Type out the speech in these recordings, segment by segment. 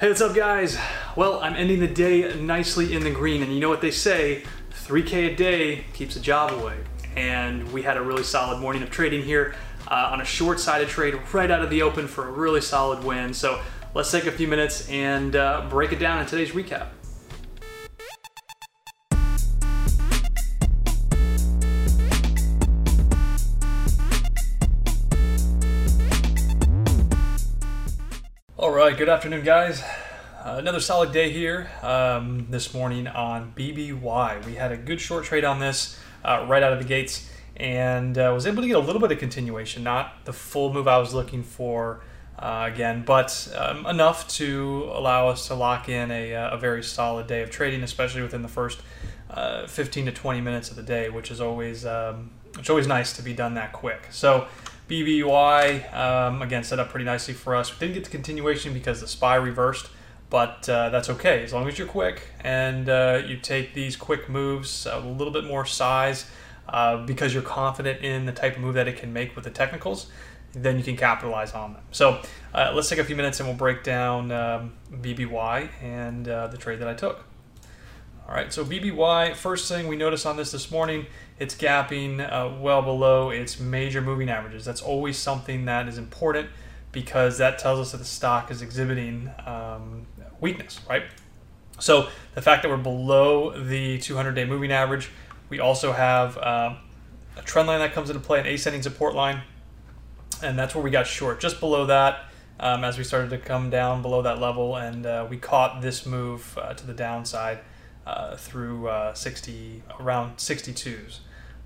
Hey, what's up, guys? Well, I'm ending the day nicely in the green, and you know what they say 3K a day keeps a job away. And we had a really solid morning of trading here uh, on a short sided trade right out of the open for a really solid win. So let's take a few minutes and uh, break it down in today's recap. Good afternoon, guys. Uh, another solid day here um, this morning on BBY. We had a good short trade on this uh, right out of the gates and uh, was able to get a little bit of continuation, not the full move I was looking for uh, again, but um, enough to allow us to lock in a, uh, a, very solid day of trading, especially within the first uh, 15 to 20 minutes of the day, which is always um, it's always nice to be done that quick. So BBY, um, again, set up pretty nicely for us. We didn't get the continuation because the SPY reversed, but uh, that's okay as long as you're quick and uh, you take these quick moves, a little bit more size, uh, because you're confident in the type of move that it can make with the technicals, then you can capitalize on them. So uh, let's take a few minutes and we'll break down um, BBY and uh, the trade that I took. All right, so BBY, first thing we noticed on this this morning, it's gapping uh, well below its major moving averages. That's always something that is important because that tells us that the stock is exhibiting um, weakness, right? So the fact that we're below the 200-day moving average, we also have uh, a trend line that comes into play, an ascending support line, and that's where we got short, just below that. Um, as we started to come down below that level, and uh, we caught this move uh, to the downside uh, through uh, 60 around 62s.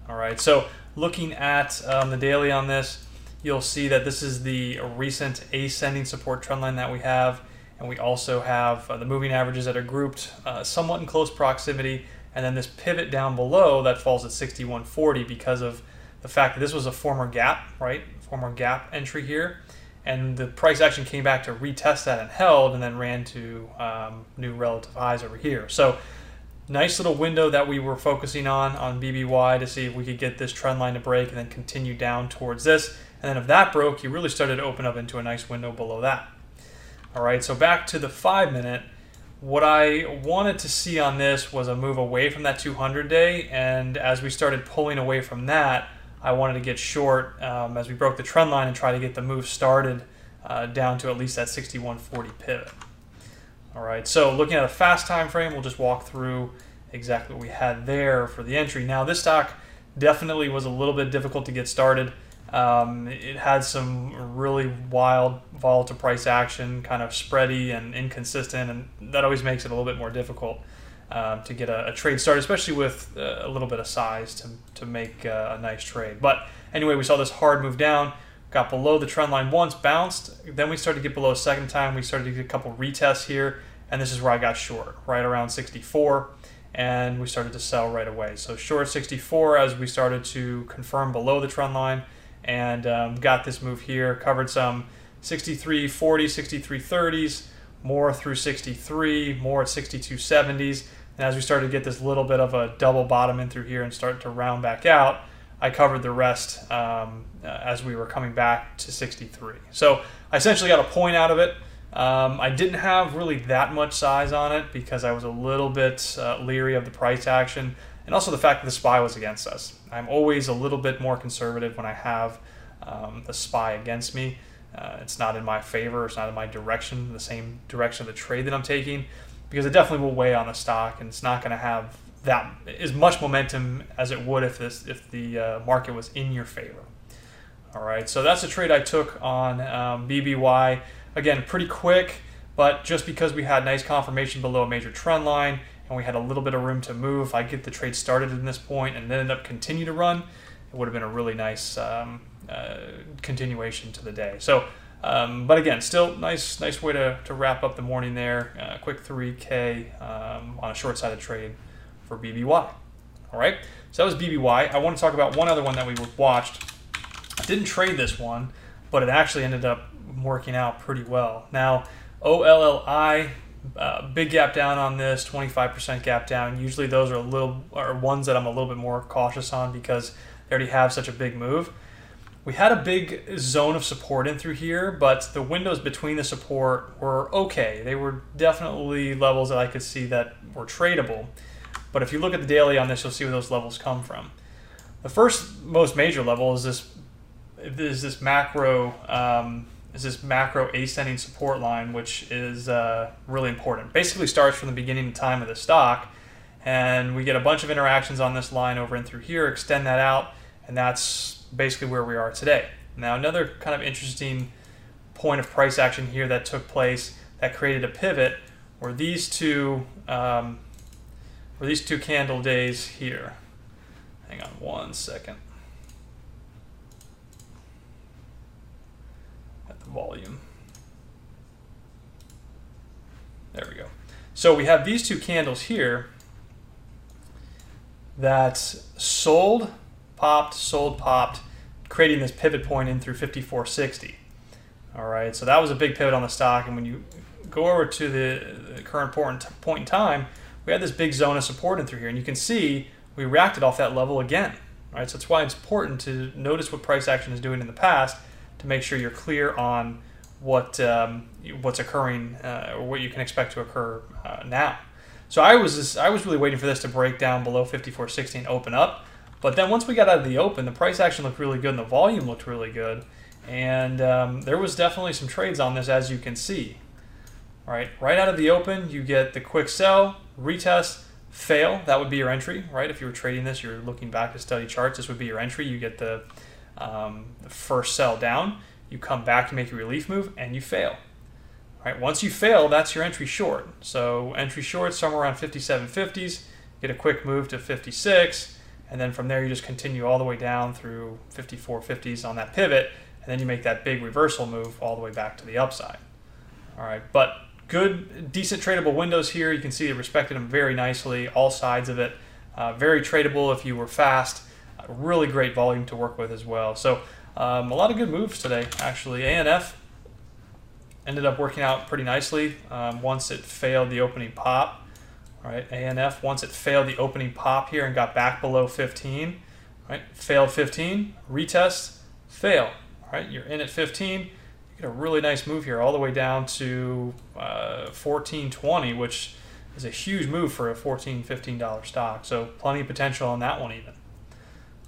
All right, so looking at um, the daily on this, you'll see that this is the recent ascending support trend line that we have, and we also have uh, the moving averages that are grouped uh, somewhat in close proximity, and then this pivot down below that falls at 6140 because of the fact that this was a former gap, right? Former gap entry here, and the price action came back to retest that and held, and then ran to um, new relative highs over here. So nice little window that we were focusing on on BBY to see if we could get this trend line to break and then continue down towards this. And then if that broke, you really started to open up into a nice window below that. All right, so back to the five minute. What I wanted to see on this was a move away from that 200 day. And as we started pulling away from that, I wanted to get short um, as we broke the trend line and try to get the move started uh, down to at least that 6140 pivot. All right, so looking at a fast time frame, we'll just walk through exactly what we had there for the entry. Now, this stock definitely was a little bit difficult to get started. Um, it had some really wild, volatile price action, kind of spready and inconsistent, and that always makes it a little bit more difficult um, to get a, a, trade started, especially with uh, a little bit of size to, to make uh, a nice trade. But anyway, we saw this hard move down got below the trend line once, bounced. Then we started to get below a second time. We started to get a couple retests here, and this is where I got short, right around 64, and we started to sell right away. So short 64 as we started to confirm below the trend line, and um, got this move here. Covered some 63 40, 63 30s, more through 63, more at 62 70s. And as we started to get this little bit of a double bottom in through here and start to round back out, I covered the rest um, uh, as we were coming back to 63. So I essentially got a point out of it. Um, I didn't have really that much size on it because I was a little bit uh, leery of the price action and also the fact that the SPY was against us. I'm always a little bit more conservative when I have um, the SPY against me. Uh, it's not in my favor, it's not in my direction, the same direction of the trade that I'm taking, because it definitely will weigh on the stock and it's not going to have that as much momentum as it would if this if the uh, market was in your favor. All right, so that's a trade I took on um, BBY. Again, pretty quick, but just because we had nice confirmation below a major trend line and we had a little bit of room to move, I get the trade started in this point and then end up continue to run, it would have been a really nice um, uh, continuation to the day. So, um, but again, still nice, nice way to, to wrap up the morning there. Uh, quick 3K um, on a short-sided trade for BBY. All right, so that was BBY. I want to talk about one other one that we watched. I didn't trade this one, but it actually ended up working out pretty well. Now, OLLI, uh, big gap down on this, 25% gap down. Usually those are a little are ones that I'm a little bit more cautious on because they already have such a big move. we had a big zone of support in through here, but the windows between the support were okay. They were definitely levels that I could see that were tradable. But if you look at the daily on this, you'll see where those levels come from. The first most major level is this is this macro um, is this macro ascending support line, which is uh, really important. Basically starts from the beginning of time of the stock, and we get a bunch of interactions on this line over and through here, extend that out, and that's basically where we are today. Now, another kind of interesting point of price action here that took place that created a pivot were these two um, were these two candle days here. Hang on one second. At the volume. There we go. So we have these two candles here that sold popped, sold, popped, creating this pivot point in through 5460. All right, so that was a big pivot on the stock. And when you go over to the, the current point in time, we had this big zone of support in through here. And you can see we reacted off that level again. Right, so that's why it's important to notice what price action is doing in the past to make sure you're clear on what um, what's occurring uh, or what you can expect to occur uh, now. So I was just, I was really waiting for this to break down below 54.60 and open up. But then once we got out of the open, the price action looked really good and the volume looked really good. And um, there was definitely some trades on this, as you can see. All right, right out of the open, you get the quick sell, retest, fail. That would be your entry, right? If you were trading this, you're looking back to study charts. This would be your entry. You get the, um, the first sell down. You come back, you make a relief move, and you fail. Right, once you fail, that's your entry short. So entry short somewhere around 57.50s. Get a quick move to 56 and then from there you just continue all the way down through 5450s on that pivot and then you make that big reversal move all the way back to the upside all right but good decent tradable windows here you can see it respected them very nicely all sides of it uh, very tradable if you were fast uh, really great volume to work with as well so um, a lot of good moves today actually ANF ended up working out pretty nicely um, once it failed the opening pop right? ANF, once it failed the opening pop here and got back below 15, right? Failed 15, retest, fail, right? You're in at 15, you get a really nice move here all the way down to uh, 14.20, which is a huge move for a 14 $15 stock. So plenty of potential on that one even.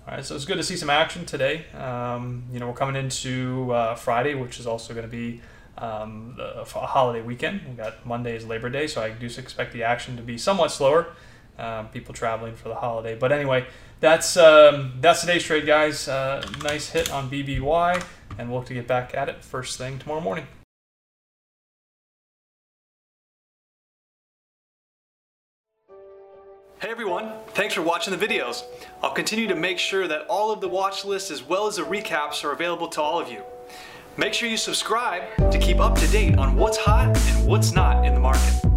All right, so it's good to see some action today. Um, you know, we're coming into uh, Friday, which is also going to be um, a holiday weekend. We got Monday is Labor Day, so I do expect the action to be somewhat slower. Um, people traveling for the holiday, but anyway, that's um, that's today's trade, guys. Uh, nice hit on BBY, and we'll get back at it first thing tomorrow morning. Hey everyone, thanks for watching the videos. I'll continue to make sure that all of the watch lists as well as the recaps are available to all of you. Make sure you subscribe to keep up to date on what's hot and what's not in the market.